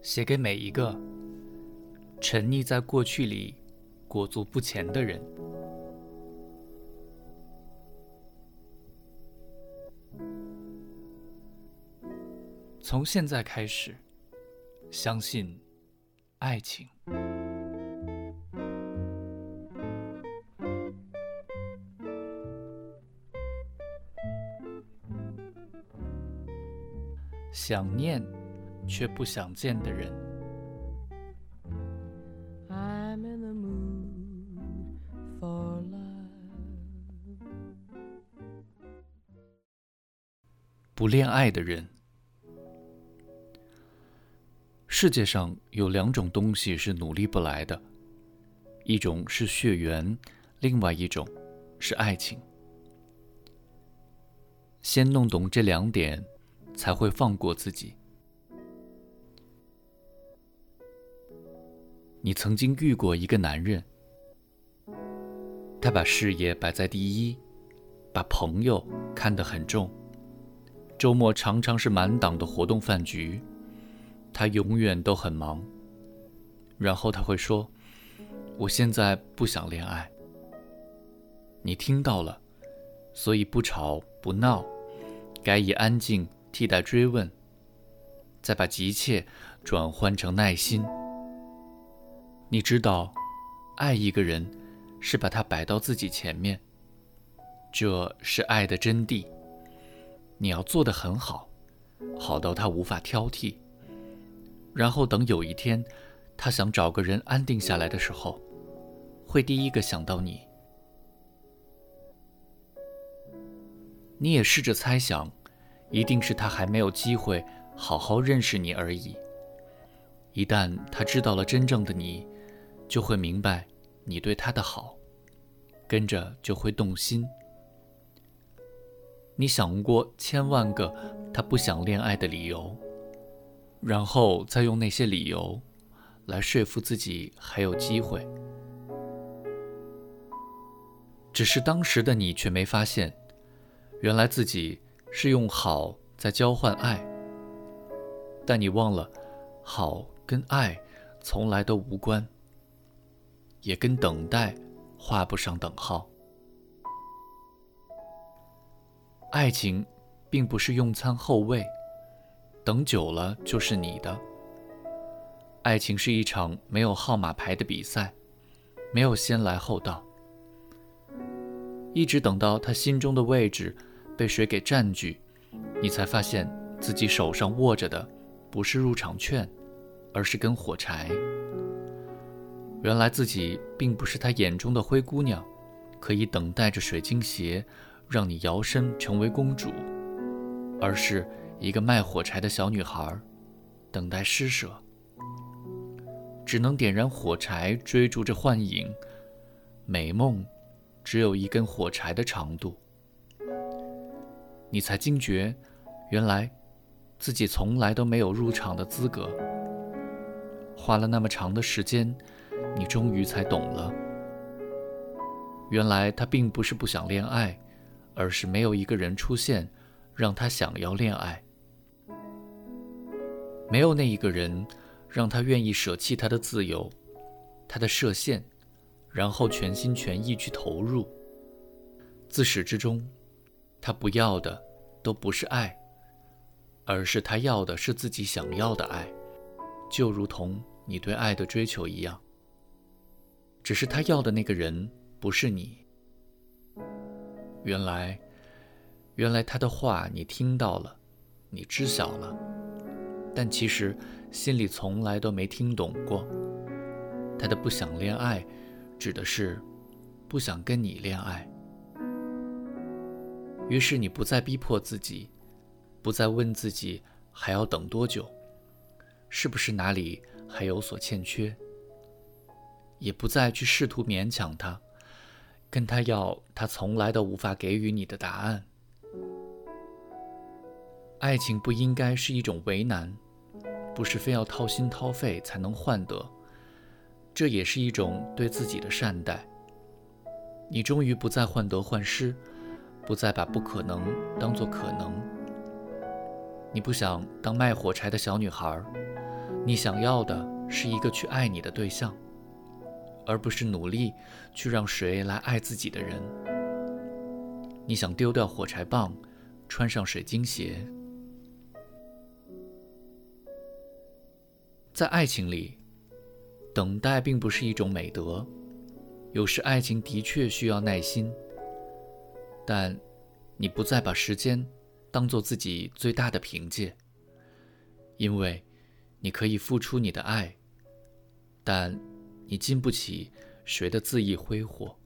写给每一个沉溺在过去里裹足不前的人。从现在开始，相信爱情。想念却不想见的人，不恋爱的人。世界上有两种东西是努力不来的，一种是血缘，另外一种是爱情。先弄懂这两点。才会放过自己。你曾经遇过一个男人，他把事业摆在第一，把朋友看得很重，周末常常是满档的活动饭局，他永远都很忙。然后他会说：“我现在不想恋爱。”你听到了，所以不吵不闹，改以安静。替代追问，再把急切转换成耐心。你知道，爱一个人是把他摆到自己前面，这是爱的真谛。你要做得很好，好到他无法挑剔。然后等有一天，他想找个人安定下来的时候，会第一个想到你。你也试着猜想。一定是他还没有机会好好认识你而已。一旦他知道了真正的你，就会明白你对他的好，跟着就会动心。你想过千万个他不想恋爱的理由，然后再用那些理由来说服自己还有机会。只是当时的你却没发现，原来自己。是用好在交换爱，但你忘了，好跟爱从来都无关，也跟等待画不上等号。爱情并不是用餐后位，等久了就是你的。爱情是一场没有号码牌的比赛，没有先来后到，一直等到他心中的位置。被谁给占据，你才发现自己手上握着的不是入场券，而是根火柴。原来自己并不是他眼中的灰姑娘，可以等待着水晶鞋让你摇身成为公主，而是一个卖火柴的小女孩，等待施舍，只能点燃火柴追逐着幻影。美梦只有一根火柴的长度。你才惊觉，原来自己从来都没有入场的资格。花了那么长的时间，你终于才懂了，原来他并不是不想恋爱，而是没有一个人出现，让他想要恋爱。没有那一个人，让他愿意舍弃他的自由，他的设限，然后全心全意去投入。自始至终。他不要的都不是爱，而是他要的是自己想要的爱，就如同你对爱的追求一样。只是他要的那个人不是你。原来，原来他的话你听到了，你知晓了，但其实心里从来都没听懂过。他的不想恋爱，指的是不想跟你恋爱。于是你不再逼迫自己，不再问自己还要等多久，是不是哪里还有所欠缺，也不再去试图勉强他，跟他要他从来都无法给予你的答案。爱情不应该是一种为难，不是非要掏心掏肺才能换得，这也是一种对自己的善待。你终于不再患得患失。不再把不可能当做可能。你不想当卖火柴的小女孩，你想要的是一个去爱你的对象，而不是努力去让谁来爱自己的人。你想丢掉火柴棒，穿上水晶鞋。在爱情里，等待并不是一种美德。有时爱情的确需要耐心，但你不再把时间当做自己最大的凭借，因为你可以付出你的爱，但你经不起谁的恣意挥霍。